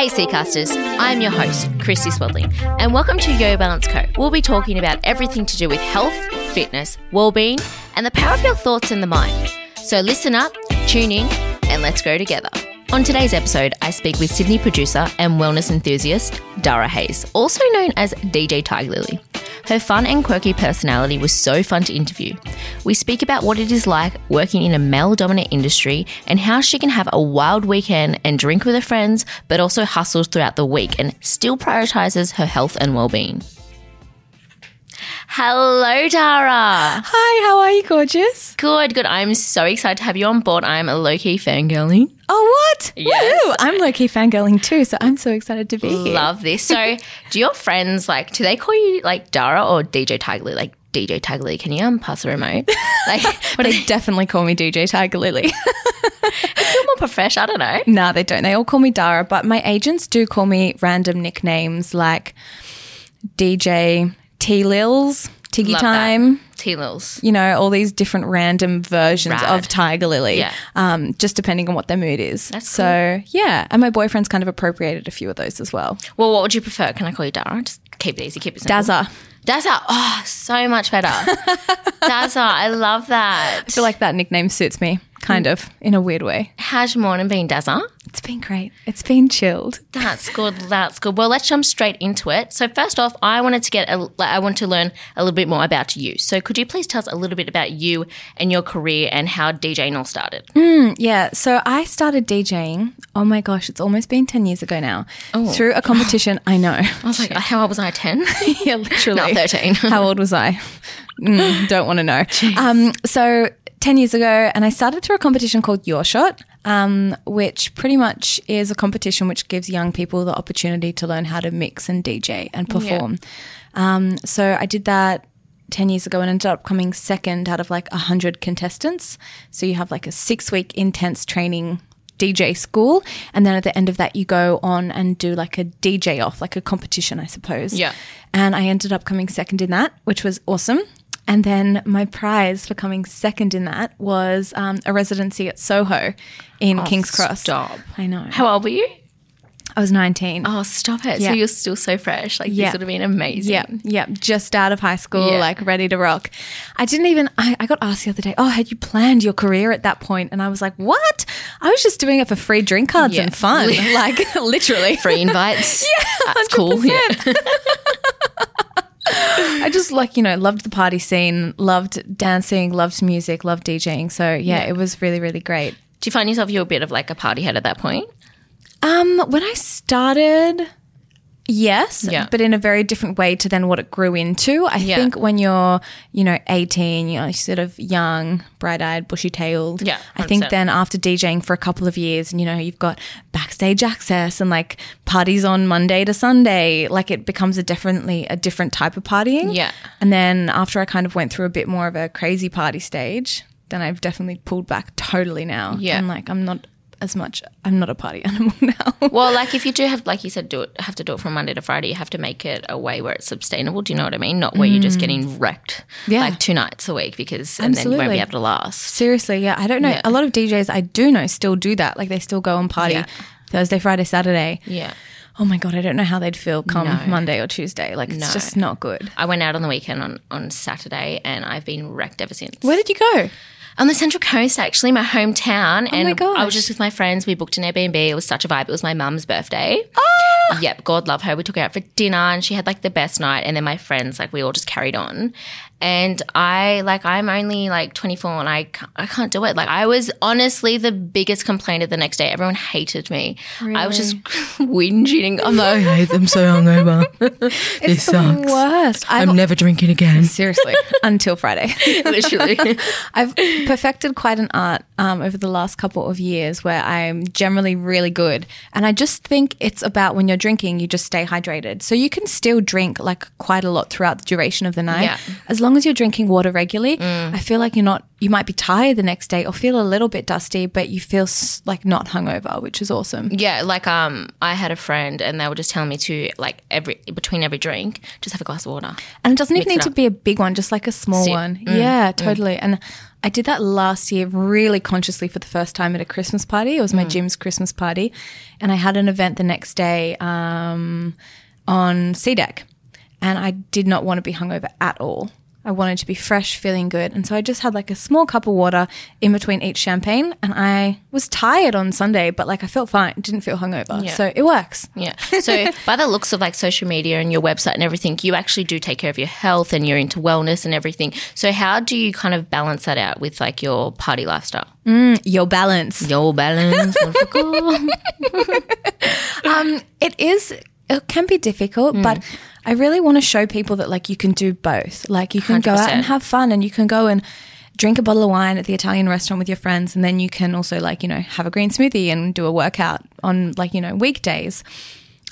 Hey Seacasters, I'm your host, Christy Swadling, and welcome to Yo Balance Co. We'll be talking about everything to do with health, fitness, well-being, and the power of your thoughts and the mind. So listen up, tune in, and let's grow together. On today's episode, I speak with Sydney producer and wellness enthusiast Dara Hayes, also known as DJ Tiger Lily. Her fun and quirky personality was so fun to interview. We speak about what it is like working in a male dominant industry and how she can have a wild weekend and drink with her friends, but also hustles throughout the week and still prioritizes her health and well being. Hello, Dara. Hi, how are you, gorgeous? Good, good. I'm so excited to have you on board. I'm a low key fangirling. Oh, what? Yes. I'm low key fangirling too, so I'm so excited to be here. Love this. So, do your friends like? Do they call you like Dara or DJ Tiger Lily? Like DJ Tiger Lily? Can you um, pass the remote? Like, what They definitely call me DJ Tiger Lily. feel more professional? I don't know. nah, they don't. They all call me Dara, but my agents do call me random nicknames like DJ T Lils, Tiggy Love Time. T Lils. You know, all these different random versions Rad. of Tiger Lily, Yeah. um, just depending on what their mood is. That's so, yeah. And my boyfriend's kind of appropriated a few of those as well. Well, what would you prefer? Can I call you Dara? Just keep it easy. Keep it simple. Dazza. Dazza. Oh, so much better. Dazza. I love that. I feel like that nickname suits me, kind of, in a weird way. How's your morning been, Dazza? It's been great. It's been chilled. That's good. That's good. Well, let's jump straight into it. So, first off, I wanted to get, a, I want to learn a little bit more about you. So, could you please tell us a little bit about you and your career and how DJing all started? Yeah, so I started DJing. Oh my gosh, it's almost been 10 years ago now. Through a competition, I know. I was like, how old was I? Ten? yeah, literally. Not thirteen. How old was I? Mm, don't want to know. Um, so 10 years ago, and I started through a competition called Your Shot, um, which pretty much is a competition which gives young people the opportunity to learn how to mix and DJ and perform. Um, so I did that 10 years ago and ended up coming second out of like 100 contestants. So you have like a six week intense training DJ school. And then at the end of that, you go on and do like a DJ off, like a competition, I suppose. Yeah. And I ended up coming second in that, which was awesome. And then my prize for coming second in that was um, a residency at Soho in King's Cross. Stop. I know. How old were you? I was 19. Oh, stop it. Yeah. So you're still so fresh. Like, Yeah. this would have been amazing. Yeah, yeah, just out of high school, Yeah. like ready to rock. I didn't even, I, I got asked the other day, oh, had you planned your career at that point? And I was like, what? I was just doing it for free drink cards Yeah. and fun. like, literally. Free invites. yeah. That's cool. Yeah. I just like, you know, loved the party scene, loved dancing, loved music, loved DJing. So yeah, it was really, really great. Do you find yourself you're a bit of like a party head at that point? Um, when I started, yes, Yeah. but in a very different way to then what it grew into. I Yeah. think when you're, you know, 18, you're sort of young, bright eyed, bushy tailed. Yeah, I think then after DJing for a couple of years, and you know, you've got backstage access and like parties on Monday to Sunday, like it becomes a definitely a different type of partying. Yeah. And then after I kind of went through a bit more of a crazy party stage, then I've definitely pulled back totally now. Yeah. And like I'm not as much I'm not a party animal now. Well, like if you do have, like you said, do it, have to do it from Monday to Friday, you have to make it a way where it's sustainable. Do you know what I mean? Not where you're just mm. getting wrecked Yeah. like two nights a week because, and then you won't be able to last. Seriously, yeah. I don't know. Yeah. A lot of DJs I do know still do that. Like they still go and party Yeah. Thursday, Friday, Saturday. Yeah. Oh my god, I don't know how they'd feel come No. Monday or Tuesday. Like it's No. just not good. I went out on the weekend on, on Saturday and I've been wrecked ever since. Where did you go? On the Central Coast, actually, my hometown. and Oh my I was just with my friends. We booked an Airbnb. It was such a vibe. It was my mum's birthday. Ah! Yep, God love her. We took her out for dinner and she had like the best night. And then my friends, like, we all just carried on. And I, like, I'm only like 24 and I can't, I can't do it. Like, I was honestly the biggest complainer the next day. Everyone hated me. I was just whinging. I'm like, I hate them so hungover. It's the worst. I've, never drinking again. seriously until Friday. Literally. I've perfected quite an art um, over the last couple of years where I'm generally really good. And I just think it's about when you're drinking, you just stay hydrated. So you can still drink like quite a lot throughout the duration of the night. Yeah. As long as you're drinking water regularly, I feel like you're not, you might be tired the next day or feel a little bit dusty, but you feel s- like not hungover, which is awesome. Yeah, like um, I had a friend, and they were just telling me to like every between every drink, just have a glass of water. And it doesn't even need to be a big one, just like a small Sip. one. Yeah, totally. And I did that last year really consciously for the first time at a Christmas party. It was my gym's Christmas party. And I had an event the next day um, on C Deck. And I did not want to be hungover at all. I wanted to be fresh, feeling good. And so I just had like a small cup of water in between each champagne. And I was tired on Sunday, but like I felt fine, didn't feel hungover. Yeah. So it works. Yeah. So by the looks of like social media and your website and everything, you actually do take care of your health and you're into wellness and everything. So how do you kind of balance that out with like your party lifestyle? Your balance. Your balance. Um, it is. It can be difficult, Mm. but I really want to show people that like you can do both. Like you can go out and have fun, and you can go and drink a bottle of wine at the Italian restaurant with your friends, and then you can also like you know have a green smoothie and do a workout on like you know weekdays.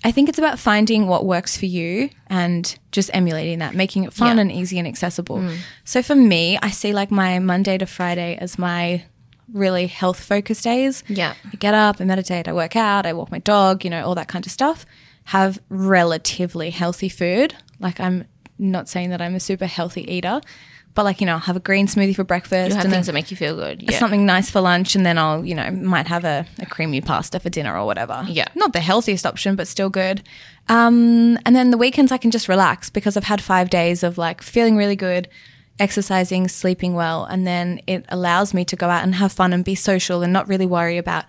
I think it's about finding what works for you and just emulating that, making it fun Yeah. and easy and accessible. So for me, I see like my Monday to Friday as my really health focused days. Yeah. I get up, I meditate, I work out, I walk my dog, you know, all that kind of stuff. Have relatively healthy food. Like I'm not saying that I'm a super healthy eater, but like, you know, I'll have a green smoothie for breakfast and things that make you feel good. Yeah. something nice for lunch and then I'll, you know, might have a, a creamy pasta for dinner or whatever. Yeah. Not the healthiest option, but still good. Um, and then the weekends I can just relax because I've had five days of like feeling really good, exercising, sleeping well, and then it allows me to go out and have fun and be social and not really worry about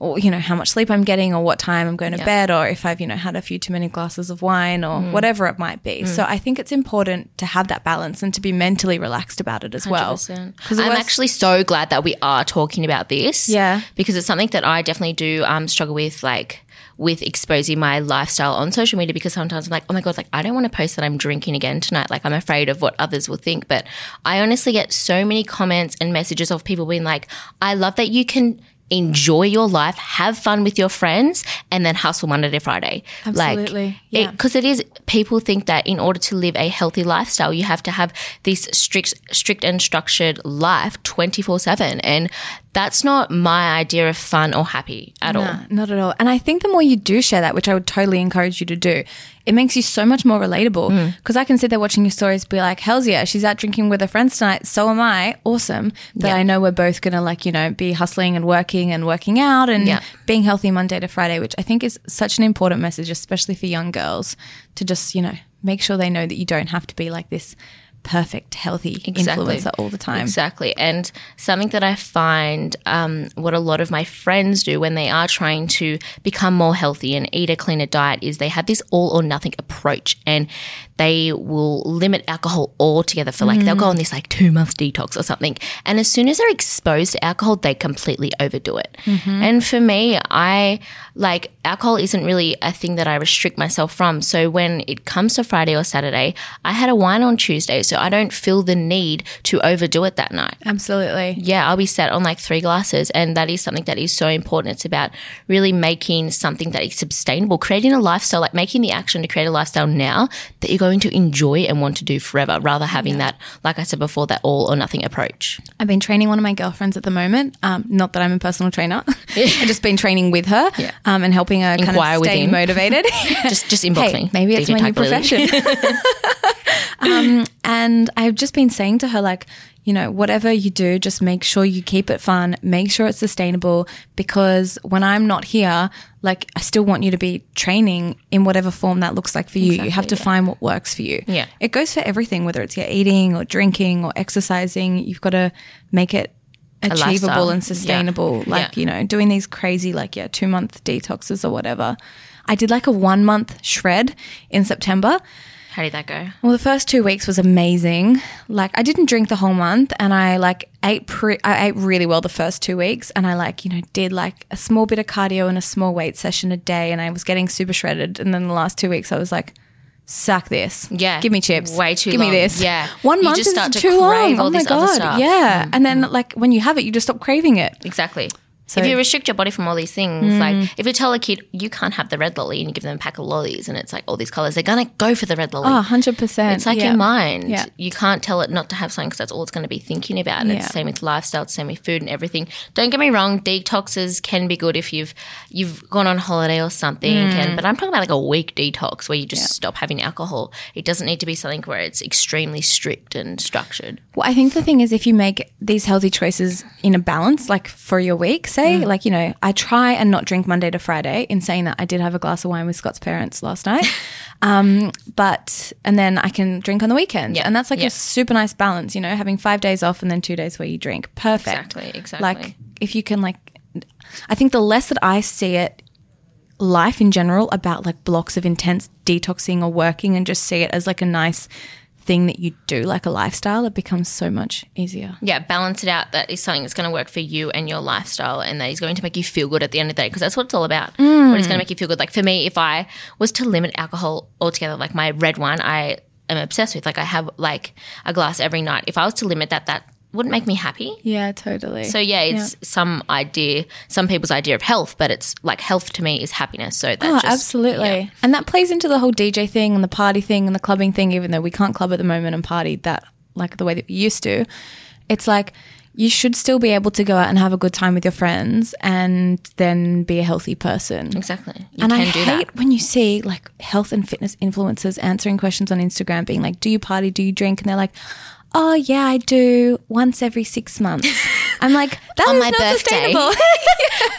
or you know how much sleep I'm getting or what time I'm going to Yeah. bed or if I've you know had a few too many glasses of wine or whatever it might be. So I think it's important to have that balance and to be mentally relaxed about it as well. 100%. 'Cause the I'm actually so glad that we are talking about this. Yeah. Because it's something that I definitely do um, struggle with, like with exposing my lifestyle on social media because sometimes I'm like, oh my God, like I don't want to post that I'm drinking again tonight. Like I'm afraid of what others will think. But I honestly get so many comments and messages of people being like, I love that you can enjoy your life, have fun with your friends, and then hustle Monday to Friday. Absolutely. Like, Yeah. because it is people think that in order to live a healthy lifestyle you have to have this strict strict and structured life 24/7 and that's not my idea of fun or happy at all. Not at all. And I think the more you do share that, which I would totally encourage you to do, it makes you so much more relatable. Mm. Because I can sit there watching your stories, be like, "Hell's yeah, she's out drinking with her friends tonight. So am I. Awesome." Yeah. I know we're both gonna like you know be hustling and working and working out and Yeah. being healthy Monday to Friday, which I think is such an important message, especially for young girls, to just you know make sure they know that you don't have to be like this perfect healthy influencer all the time. Exactly. And something that I find um, what a lot of my friends do when they are trying to become more healthy and eat a cleaner diet is they have this all or nothing approach and they will limit alcohol altogether for like, they'll go on this like two month detox or something. And as soon as they're exposed to alcohol, they completely overdo it. And for me, I like alcohol isn't really a thing that I restrict myself from. So when it comes to Friday or Saturday, I had a wine on Tuesday, so I don't feel the need to overdo it that night. Absolutely. Yeah, I'll be set on like three glasses, and that is something that is so important. It's about really making something that is sustainable, creating a lifestyle, like making the action to create a lifestyle now that you're going to enjoy and want to do forever, rather having that, like I said before, that all or nothing approach. I've been training one of my girlfriends at the moment. Um, not that I'm a personal trainer. I've just been training with her Yeah. um, and helping her kind Inquire of stay within. motivated. Just, just inbox hey, me. maybe it's my new profession. um, and I've just been saying to her, like, you know, whatever you do, just make sure you keep it fun, make sure it's sustainable, because when I'm not here, like, I still want you to be training in whatever form that looks like for you. you have to yeah. find what works for you. Yeah. It goes for everything, whether it's your eating or drinking or exercising. You've got to make it. Achievable and Yeah. sustainable. Like, Yeah. you know, doing these crazy, like, yeah, two month detoxes or whatever. I did like a one month shred in September. How did that go? Well, the first two weeks was amazing. Like, I didn't drink the whole month, and I like ate. Pre- I ate really well the first two weeks, and I like you know did like a small bit of cardio and a small weight session a day, and I was getting super shredded. And then the last two weeks, I was like, "Suck this, Yeah. give me chips, Way too long. give long. me this." Yeah. one You month is too long. Oh my god, stuff. Mm-hmm. yeah. And then like when you have it, you just stop craving it. Exactly. So if you restrict your body from all these things, Mm. like if you tell a kid you can't have the red lolly and you give them a pack of lollies and it's like all these colors, they're gonna go for the red lolly. oh, 100%. It's like yeah. your mind. Yeah. You can't tell it not to have something because that's all it's going to be thinking about. And It's the same with lifestyle, it's the same with food and everything. Don't get me wrong, detoxes can be good if you've you've gone on holiday or something. Mm. And, but I'm talking about like a week detox where you just stop having alcohol. It doesn't need to be something where it's extremely strict and structured. Well, I think the thing is, if you make these healthy choices in a balance, like for your week, say, Mm. like, you know, I try and not drink Monday to Friday. In saying that, I did have a glass of wine with Scott's parents last night. um, but, and then I can drink on the weekend. Yeah, And that's like yeah. a super nice balance, you know, having five days off and then two days where you drink. Perfect. Exactly, exactly. Like, if you can, like, I think the less that I see it, life in general, about like blocks of intense detoxing or working and just see it as like a nice thing that you do, like a lifestyle, it becomes so much easier. Yeah, balance it out. That is something that's going to work for you and your lifestyle, and that is going to make you feel good at the end of the day because that's what it's all about. What is going to mm. make you feel good. Like for me, if I was to limit alcohol altogether, like my red wine, I am obsessed with. Like I have like a glass every night. If I was to limit that, that wouldn't make me happy. Yeah, totally. So yeah, it's some idea, some people's idea of health, but it's like health to me is happiness. So that Oh, just, absolutely. yeah. And that plays into the whole DJ thing and the party thing and the clubbing thing, even though we can't club at the moment and party that like the way that we used to. It's like you should still be able to go out and have a good time with your friends and then be a healthy person. Exactly. You and can I do hate that. when you see like health and fitness influencers answering questions on Instagram being like, Do you party? Do you drink? And they're like, Oh yeah, I do once every six months. I'm like, that On my not birthday. sustainable.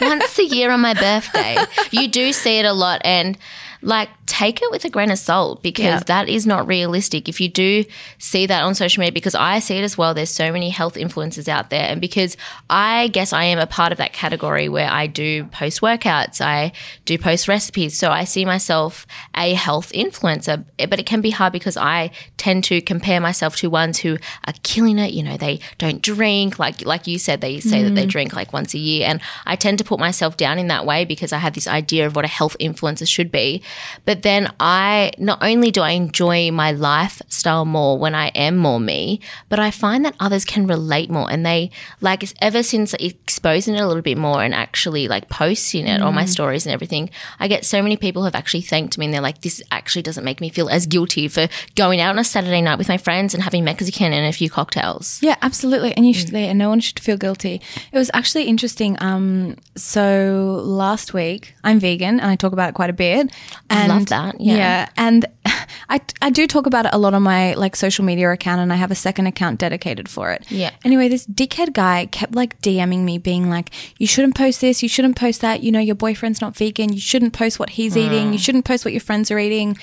once a year on my birthday. You do see it a lot and like take it with a grain of salt because Yeah. that is not realistic. If you do see that on social media, because I see it as well, there's so many health influencers out there. And because I guess I am a part of that category where I do post workouts, I do post recipes. So I see myself a health influencer, but it can be hard because I tend to compare myself to ones who are killing it. You know, they don't drink, like like you said, they say that they mm. drink like once a year. And I tend to put myself down in that way because I have this idea of what a health influencer should be. But then I not only do I enjoy my lifestyle more when I am more me, but I find that others can relate more and they like ever since exposing it a little bit more and actually like posting it on my stories and everything, I get so many people who have actually thanked me and they're like, this actually doesn't make me feel as guilty for going out on a Saturday night with my friends and having Mexican and a few cocktails. Yeah, absolutely. And you should, and no one should feel guilty. It was actually interesting. Um, so last week, I'm vegan and I talk about it quite a bit. And I love that, yeah. and I, I do talk about it a lot on my like social media account, and I have a second account dedicated for it. Yeah. Anyway, this dickhead guy kept like DMing me, being like, "You shouldn't post this. You shouldn't post that. You know, your boyfriend's not vegan. You shouldn't post what he's hmm. eating. You shouldn't post what your friends are eating."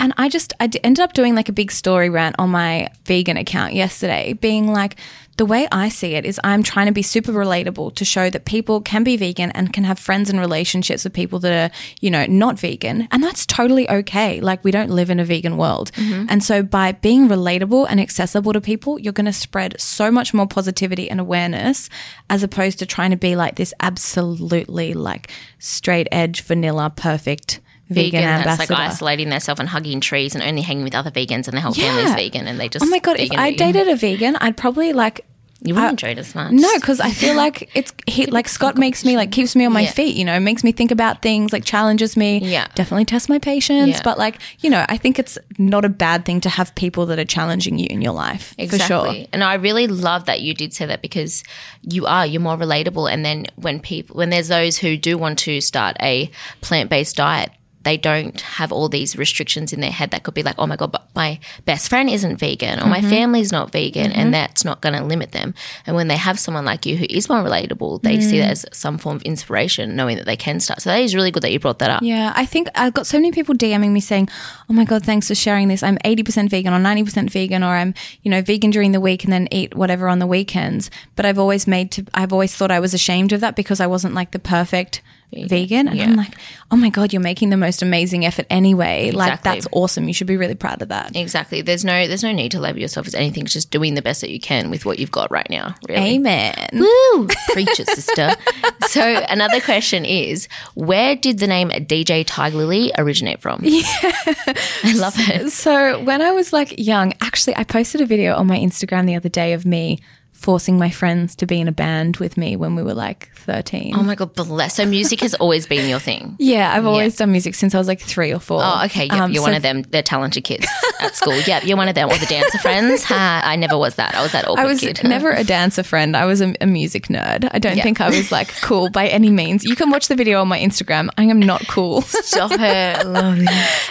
And I just I d- ended up doing like a big story rant on my vegan account yesterday, being like, the way I see it is I'm trying to be super relatable to show that people can be vegan and can have friends and relationships with people that are, you know, not vegan. And that's totally okay. Like we don't live in a vegan world. Mm-hmm. And so by being relatable and accessible to people, you're going to spread so much more positivity and awareness as opposed to trying to be like this absolutely like straight edge, vanilla, perfect vegan, Vegan, that's ambassador. like isolating themselves and hugging trees and only hanging with other vegans and their whole Yeah. family's vegan and they just oh my God, if I dated a vegan, I'd probably like you wouldn't I- enjoy it as much. No, because I feel like it's he, like Scott makes me like keeps me on my Yeah. feet. You know, makes me think about things, like challenges me. Yeah. definitely test my patience. Yeah. But like you know, I think it's not a bad thing to have people that are challenging you in your life Exactly. for sure. And I really love that you did say that because you are, you're more relatable. And then when people, when there's those who do want to start a plant based diet, they don't have all these restrictions in their head that could be like, oh my God, but my best friend isn't vegan or my mm-hmm. family's not vegan and mm-hmm. that's not going to limit them. And when they have someone like you who is more relatable, they see mm. that as some form of inspiration, knowing that they can start. So that is really good that you brought that up. Yeah, I think I've got so many people DMing me saying, "Oh my god, thanks for sharing this. I'm 80% vegan or 90% vegan or I'm, you know, vegan during the week and then eat whatever on the weekends." But I've always made to I've always thought I was ashamed of that because I wasn't like the perfect vegan, and yeah. I'm like, "Oh my god, you're making the most amazing effort anyway. Like that's awesome. You should be really proud of that." Exactly. There's no there's no need to label yourself as anything. It's just doing the best that you can with what you've got right now. Really. Amen. Woo! Preach it, sister. so another question is, where did the name DJ Tiger Lily originate from? Yeah. I love it. So when I was like young, actually, I posted a video on my Instagram the other day of me forcing my friends to be in a band with me when we were like 13. Oh my god, bless. So music has always been your thing. yeah, I've always done music since I was like three or four. Oh, okay. Yep, Um, you're so one of them. They're talented kids at school. Yep, you're one of them. Or the dancer friends. Ha, I never was that. I was that awkward kid. I was kid. never a dancer friend. I was a, a music nerd. I don't Yeah. think I was like cool by any means. You can watch the video on my Instagram. I am not cool. Stop it. Love you.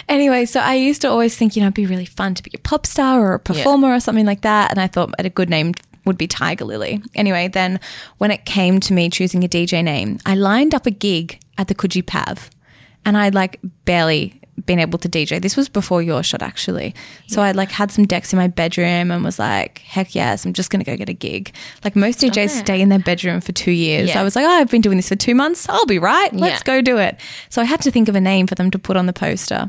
anyway, so I used to always think, you know, it'd be really fun to be a pop star or a performer or something like that. And I thought at a good name would be Tiger Lily. Anyway, then when it came to me choosing a DJ name, I lined up a gig at the Coogee Pav and I'd like barely been able to DJ. This was before your shot actually. So I'd like had some decks in my bedroom and was like, heck yes, I'm just going to go get a gig. Like most DJs stay in their bedroom for two years. Yeah. I was like, oh, I've been doing this for two months. I'll be right. Let's Yeah. go do it. So I had to think of a name for them to put on the poster.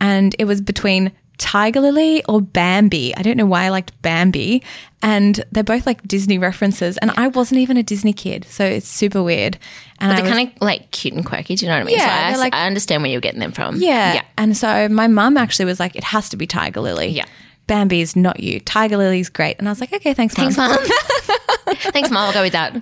And it was between Tiger Lily or Bambi. I don't know why I liked Bambi. And they're both like Disney references. And I wasn't even a Disney kid. So it's super weird. And I They're kind of like cute and quirky. Do you know what I mean? Yeah, so I, like- I understand where you're getting them from. yeah. Yeah. And so my mum actually was like, it has to be Tiger Lily. Yeah. Bambi's not you. Tiger Lily's great. And I was like, okay, thanks, mum. Thanks, mom. Thanks, mom. I'll go with that.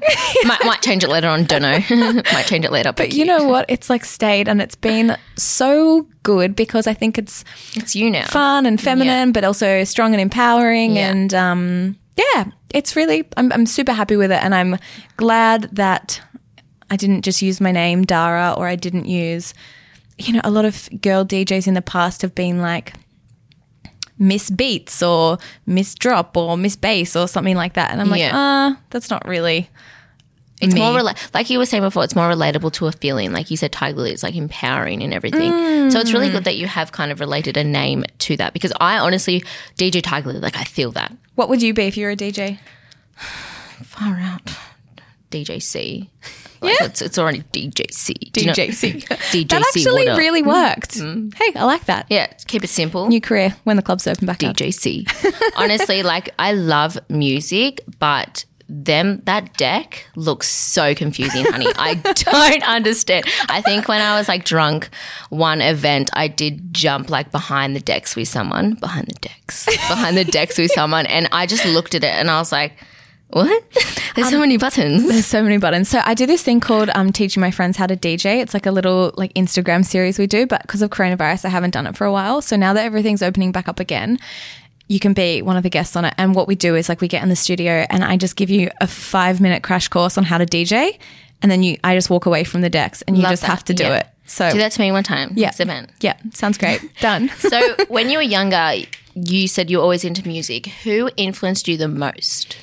Might, might change it later on. Don't know. might change it later. But But you know what? It's like stayed and it's been so good because I think it's it's you now. fun and feminine, but also strong and empowering. Yeah. And um, yeah, it's really, I'm, I'm super happy with it. And I'm glad that I didn't just use my name, Dara, or I didn't use, you know, a lot of girl DJs in the past have been like, Miss Beats or Miss Drop or Miss Bass or something like that. And I'm like, Yeah. ah, that's not really. It's me. more rela- like you were saying before. It's more relatable to a feeling. Like you said, Tiger Lily is like empowering and everything. So it's Mm. really good that you have kind of related a name to that because I honestly DJ Tiger Lily. Like I feel that What would you be if you were a DJ? far out. DJC. Like Yeah. it's, it's already DJC. Do you know- DJC. DJC. that actually what up? really mm. worked. Mm. Hey, I like that. Yeah, keep it simple. New career when the clubs open back up. DJC. Honestly, like I love music, but them that deck looks so confusing, honey. I don't understand. I think when I was like drunk, one event I did jump like behind the decks with someone, behind the decks, behind the decks with someone, and I just looked at it and I was like, "What? There's so many buttons." There's so many buttons. So I do this thing called um, teaching my friends how to DJ. It's like a little like Instagram series we do, but because of coronavirus, I haven't done it for a while. So now that everything's opening back up again, you can be one of the guests on it. And what we do is like we get in the studio and I just give you a five minute crash course on how to DJ, and then you I just walk away from the decks and you Love just that. have to do Yeah. it. So Do that to me one time. yeah, event. yeah, sounds great. Done. So when you were younger, you said you were always into music. Who influenced you the most?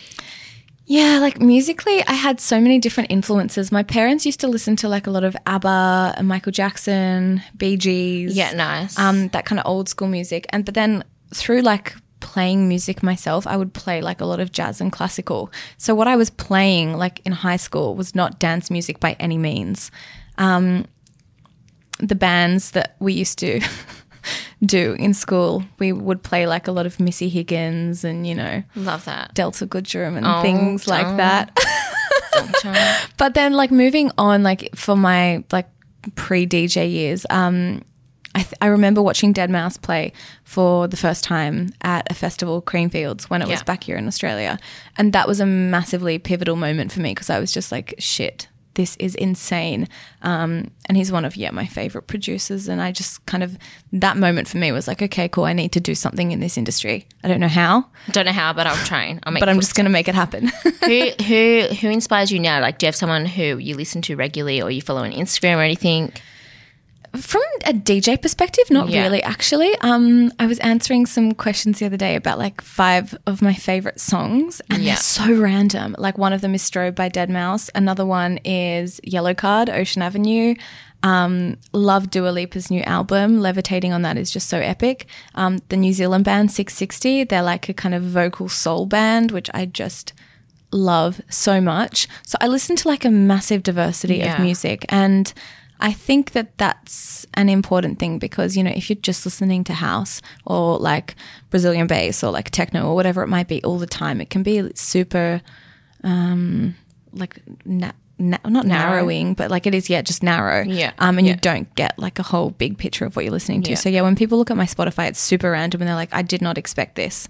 Yeah, like musically, I had so many different influences. My parents used to listen to like a lot of ABBA and Michael Jackson, Bee Gees. Yeah, nice. Um, that kind of old school music. And but then through like playing music myself, I would play like a lot of jazz and classical. So what I was playing like in high school was not dance music by any means. Um, the bands that we used to do in school, we would play like a lot of Missy Higgins and you know Love that. Delta Goodrem and Oh, things like don't. that. but then like moving on like for my like pre DJ years, um I, th- I remember watching deadmau5 play for the first time at a festival, Creamfields, when it was back here in Australia. And that was a massively pivotal moment for me because I was just like, shit, this is insane. Um, and he's one of, yeah, my favorite producers. And I just kind of, that moment for me was like, okay, cool, I need to do something in this industry. I don't know how, Don't know how, but I'm trying. I'll make but I'm just going to make it happen. who who who inspires you now? Like, do you have someone who you listen to regularly, or you follow on Instagram or anything? From a DJ perspective, not Yeah. really actually. Um, I was answering some questions the other day about like five of my favorite songs, and Yeah. they're so random. Like one of them is "Strobe" by deadmau5. Another one is "Yellowcard," Ocean Avenue. Um, love Dua Lipa's new album. Levitating on that is just so epic. Um, the New Zealand band Six60, they're like a kind of vocal soul band, which I just love so much. So I listen to like a massive diversity Yeah. of music and I think that that's an important thing because you know if you're just listening to house or like Brazilian bass or like techno or whatever it might be all the time it can be super um like na- na- not Narrow. narrowing but like it is yeah just narrow Yeah. um and Yeah. you don't get like a whole big picture of what you're listening to Yeah. so yeah when people look at my Spotify it's super random and they're like I did not expect this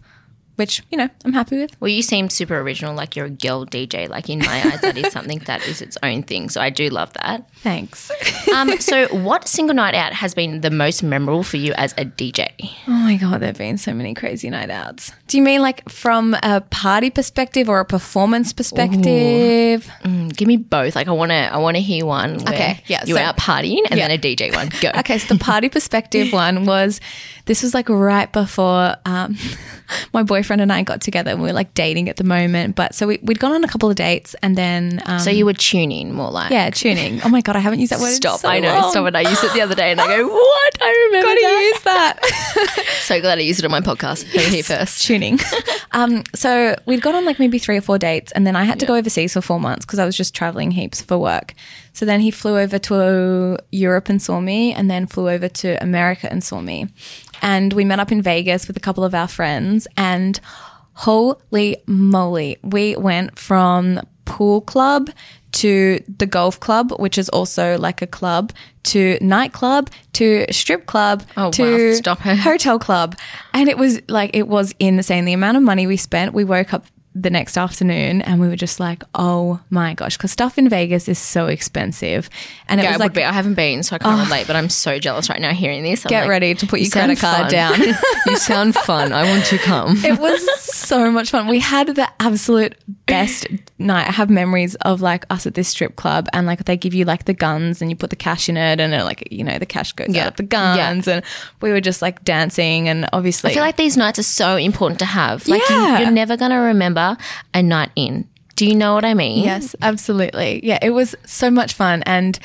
which you know I'm happy with. Well, you seem super original, like you're a girl DJ. Like in my eyes, that is something that is its own thing. So I do love that. Thanks. Um, so, what single night out has been the most memorable for you as a DJ? Oh my god, there've been so many crazy night outs. Do you mean like from a party perspective or a performance perspective? Mm, give me both. Like I want to, I want to hear one. Where Okay, yeah, you were so- out partying, and Yeah. then a DJ one. Go. Okay, so the party perspective one was this was like right before um, my boyfriend and I got together. and We were like dating at the moment, but so we, we'd gone on a couple of dates and then um, So you were tuning more like. yeah, tuning. Oh my god, I haven't used that word. Stop! so I know. long. Stop it! I used it the other day, and I go, "What? I remember Gotta that." use that. So glad I used it on my podcast. It here first. tuning. um, so we'd gone on like maybe three or four dates, and then I had to go overseas for four months because I was just traveling heaps for work. So then he flew over to Europe and saw me, and then flew over to America and saw me. And we met up in Vegas with a couple of our friends, and holy moly, we went from pool club to the golf club, which is also like a club, to nightclub, to strip club, Oh, wow. to it. hotel club. And it was like, it was insane. The amount of money we spent, we woke up the next afternoon and we were just like, oh my gosh, because stuff in Vegas is so expensive. And it Yeah, I was like, be. I haven't been, so I can't oh. relate. But I'm so jealous right now hearing this. I'm get like, ready to put "You your credit card fun." down. you sound fun. I want to come. it was so much fun. We had the absolute best night. I have memories of like us at this strip club and like they give you like the guns and you put the cash in it and it, like, you know, the cash goes Yeah. out the guns. And we were just like dancing and obviously. I feel like these nights are so important to have. Like Yeah. you, you're never going to remember a night in. Do you know what I mean? Yes, absolutely. Yeah, it was so much fun. And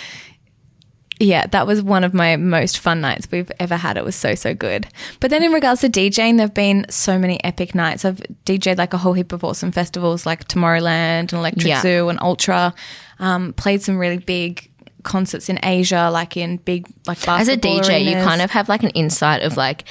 yeah, that was one of my most fun nights we've ever had. It was so, so good. But then in regards to DJing, there have been so many epic nights. I've DJed like a whole heap of awesome festivals like Tomorrowland and Electric Yeah. Zoo and Ultra. Um, played some really big concerts in Asia, like in big like As a DJ, you kind of have like an insight of like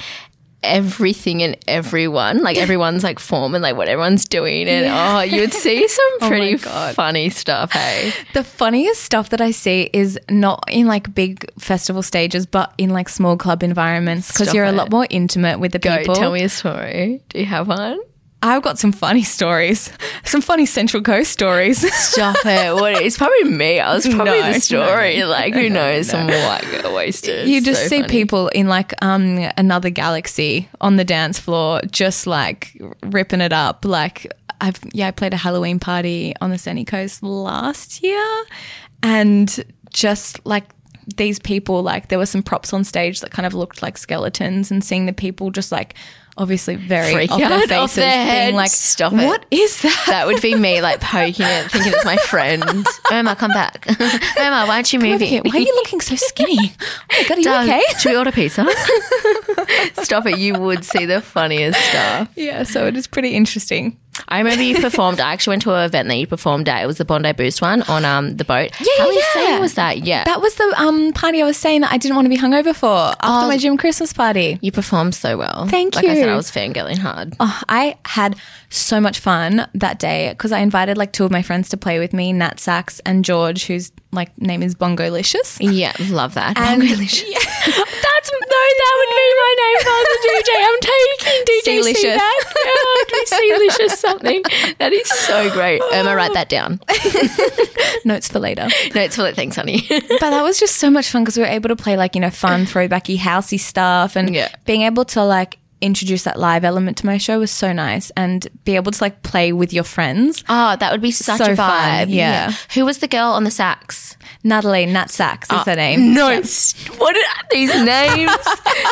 everything and everyone, like everyone's like form and like what everyone's doing. And oh, you would see some oh pretty God. funny stuff. Hey, The funniest stuff that I see is not in like big festival stages, but in like small club environments because you're a lot more intimate with the go people. tell me a story. Do you have one? I've got some funny stories, some funny Central Coast stories. Stop it. What, it's probably me. I was probably No, the story. no, like, who knows? Some white girl wasted. you just So see funny. people in like um another galaxy on the dance floor, just like ripping it up. Like I've yeah, I played a Halloween party on the Sunny Coast last year, and just like these people, like there were some props on stage that kind of looked like skeletons, and seeing the people just like obviously very Freak off their faces, off their being like, Stop it. "What is that?" That would be me, like poking it, thinking it's my friend. Irma, come back. Irma, why aren't you Over moving? Why are you looking so skinny? Oh my god, are you Darling, okay? Should we order pizza? Stop it. You would see the funniest stuff. Yeah, so it is pretty interesting. I remember you performed. I actually went to an event that you performed at. It was the Bondi Boost one on um the boat. Yeah, How yeah, insane yeah. was that? Yeah. That was the um, party I was saying that I didn't want to be hungover for after Oh. my gym Christmas party. you performed so well. Thank like I said. I was fangirling hard. Oh, I had so much fun that day because I invited like two of my friends to play with me, Nat Sachs and George, whose like name is Bongolicious. Yeah, love that. And- Bongolicious. That's no, that would be my name if I was a DJ. I'm taking DJ Sealicious. See that. Yeah, I'd Sealicious something. That is so great. Irma, write that down. Notes for later. Notes for like, thanks, honey. but that was just so much fun because we were able to play like you know fun throwbacky housey stuff and Yeah. being able to like introduce that live element to my show was so nice and be able to like play with your friends. Oh, that would be such So a fun, vibe. yeah. Who was the girl on the sax? Natalie Nat Sachs is ah, her name. No, s- what are these names?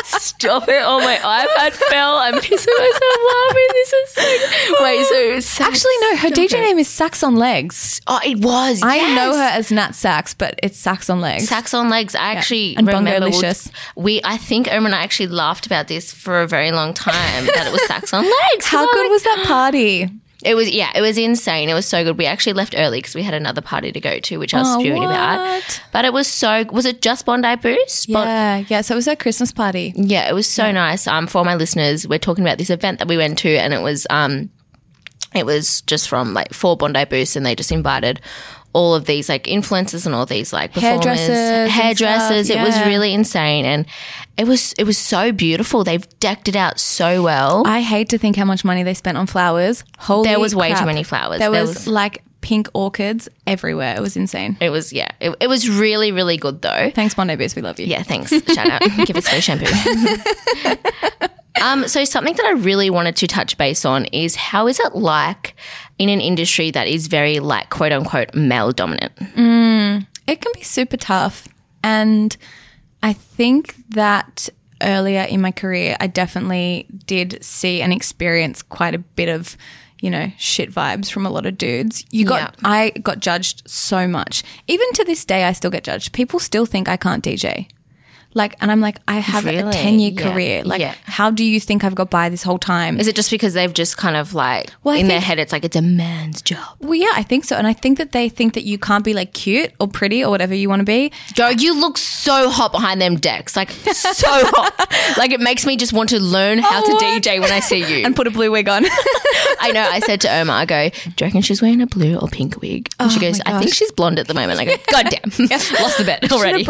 Stop it! Oh, my iPad fell. I'm pissing myself laughing. This is so. Wait, so sax- Actually, no, her DJ name is Sax on Legs. Oh, it was. I yes. know her as Nat Sax, but it's Sax on Legs. Sax on legs. I actually And remember Bongolicious. we. I think Irma and I actually laughed about this for a very long time. that it was Sax on legs. How good was that party? It was yeah, it was insane. It was so good. We actually left early because we had another party to go to, which I was Oh, spewing about. But it was so. Was it just Bondi Boost? Yeah, yeah. So it was a Christmas party. yeah, it was so nice. Um, for my listeners, we're talking about this event that we went to, and it was um, it was just from like four Bondi Boosts, and they just invited all of these like influencers and all these like performers, Hairdressers hairdressers. stuff, It was really insane, and it was it was so beautiful. They've decked it out so well. I hate to think how much money they spent on flowers. Holy There was way too many flowers. There, There was, was- like pink orchids everywhere. It was insane. it was yeah, it, it was really really good though. Thanks, Bondi Boost. We love you. Yeah, thanks. Shout out. Give us free shampoo. um, so something that I really wanted to touch base on is how is it like in an industry that is very like quote unquote male dominant? Mm. it can be super tough. And I think that earlier in my career, I definitely did see and experience quite a bit of, you know, shit vibes from a lot of dudes. You got, Yeah. I got judged so much. Even to this day, I still get judged. People still think I can't DJ. Like, and I'm like, I have a 10 year Yeah. career. Like, Yeah. how do you think I've got by this whole time? Is it just because they've just kind of like Well, I in their head it's like it's a man's job? well, yeah, I think so. And I think that they think that you can't be like cute or pretty or whatever you want to be. Joe, you look so hot behind them decks. Like so hot. Like it makes me just want to learn how to Oh, what? DJ when I see you. And put a blue wig on. I know. I said to Irma, I go, Do you reckon she's wearing a blue or pink wig? And she Oh goes, I think she's blonde at the moment. I go, God damn. Lost the bet Should already.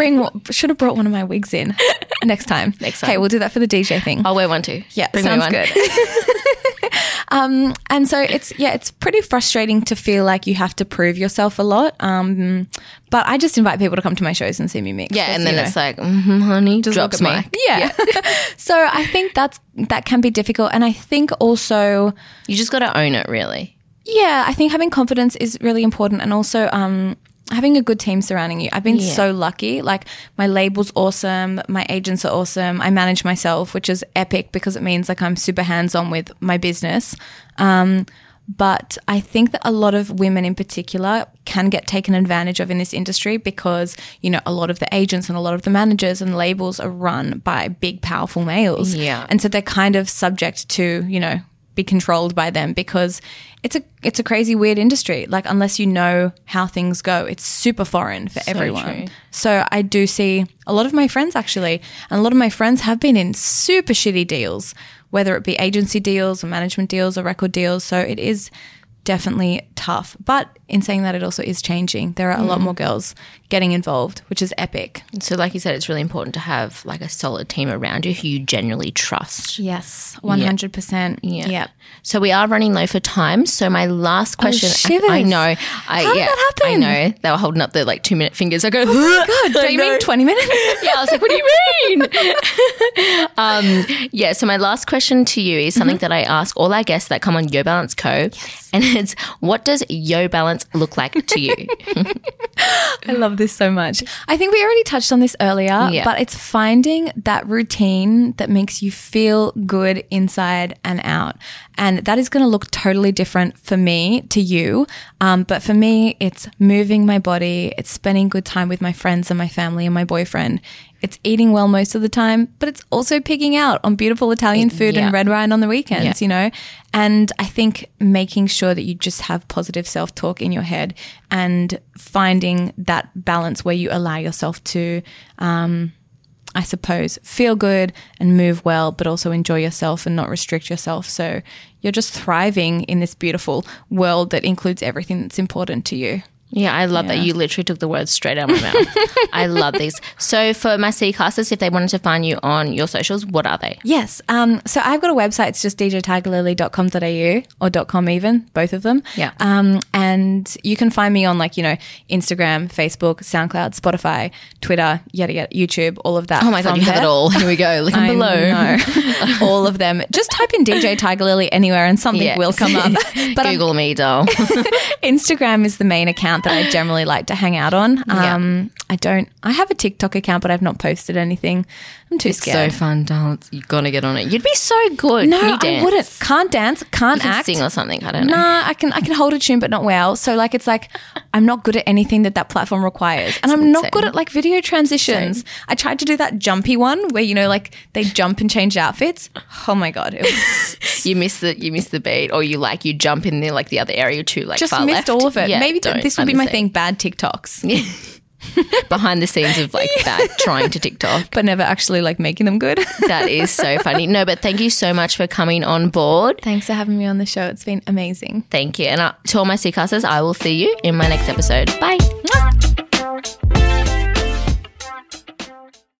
should have brought one of my wigs in next time. Next Hey, time. we'll do that for the DJ thing. I'll wear one too. yeah, Bring sounds good. um, and so it's yeah, it's pretty frustrating to feel like you have to prove yourself a lot. Um, but I just invite people to come to my shows and see me mix. Yeah, and then you know, it's like, mm-hmm, honey, just drops look at me. Yeah. so I think that's that can be difficult, and I think also. You just got to own it, really. Yeah, I think having confidence is really important and also um having a good team surrounding you. I've been Yeah. so lucky. Like my label's awesome, my agents are awesome. I manage myself, which is epic because it means like I'm super hands-on with my business. Um but I think that a lot of women in particular can get taken advantage of in this industry because, you know, a lot of the agents and a lot of the managers and labels are run by big, powerful males. Yeah. And so they're kind of subject to, you know, be controlled by them because it's a it's a crazy weird industry. Like unless you know how things go, it's super foreign for everyone. true. So I do see a lot of my friends actually, and a lot of my friends have been in super shitty deals, whether it be agency deals or management deals or record deals. So it is definitely tough. But in saying that, it also is changing. There are a Mm. lot more girls getting involved, which is epic. So, like you said, it's really important to have like a solid team around you who you genuinely trust. Yes, one hundred percent. Yeah. Yep. So we are running low for time. So my last question, I, Oh, shivers. I know, I How did yeah, that I know they were holding up their like two minute fingers. I go, oh, God, don't you know. mean twenty minutes? yeah, I was like, what do you mean? um, yeah, so my last question to you is Mm-hmm. something that I ask all our guests that come on Yo Balance Co. And it's, what does Yo Balance look like to you? I love this so much. I think we already touched on this earlier, Yeah. but it's finding that routine that makes you feel good inside and out. And that is going to look totally different for me to you. Um, but for me, it's moving my body, it's spending good time with my friends and my family and my boyfriend. It's eating well most of the time, but it's also pigging out on beautiful Italian food Yeah. and red wine on the weekends, Yeah. you know? And I think making sure that you just have positive self talk in your head and finding that balance where you allow yourself to, um, I suppose, feel good and move well, but also enjoy yourself and not restrict yourself. So you're just thriving in this beautiful world that includes everything that's important to you. Yeah, I love that you literally took the words straight out of my mouth. I love these. So for my C classes, if they wanted to find you on your socials, what are they? Yes. Um, so I've got a website. It's just djtigerlily.com.au or .com even, both of them. Yeah. Um, and you can find me on like, you know, Instagram, Facebook, SoundCloud, Spotify, Twitter, yada, yada, YouTube, all of that. Oh my God, you have it all. Here we go. I below. all of them. Just type in DJ Tiger Lily anywhere and something Yes. will come up. But um, Google me, doll. Instagram is the main account that I generally like to hang out on. Yeah. Um, I don't, I have a TikTok account, but I've not posted anything. I'm too so scared. fun, doll. You're gonna get on it. You'd be so good. no, you dance? I wouldn't. Can't dance, can't You can act. sing or something. I don't know. Nah, I can I can hold a tune, but not well. So like, it's like I'm not good at anything that that platform requires, and I'm not Same. good at like video transitions. I tried to do that jumpy one where you know like they jump and change outfits. Oh my god, it was You miss the you miss the beat, or you like you jump in there like the other area too, like just missed left. all of it. Yeah, Maybe th- this would be my thing. Bad TikToks. behind the scenes of like that trying to TikTok. but never actually like making them good. That is so funny. No, but thank you so much for coming on board. Thanks for having me on the show. It's been amazing. Thank you. And uh, to all my Seacasters, I will see you in my next episode. Bye.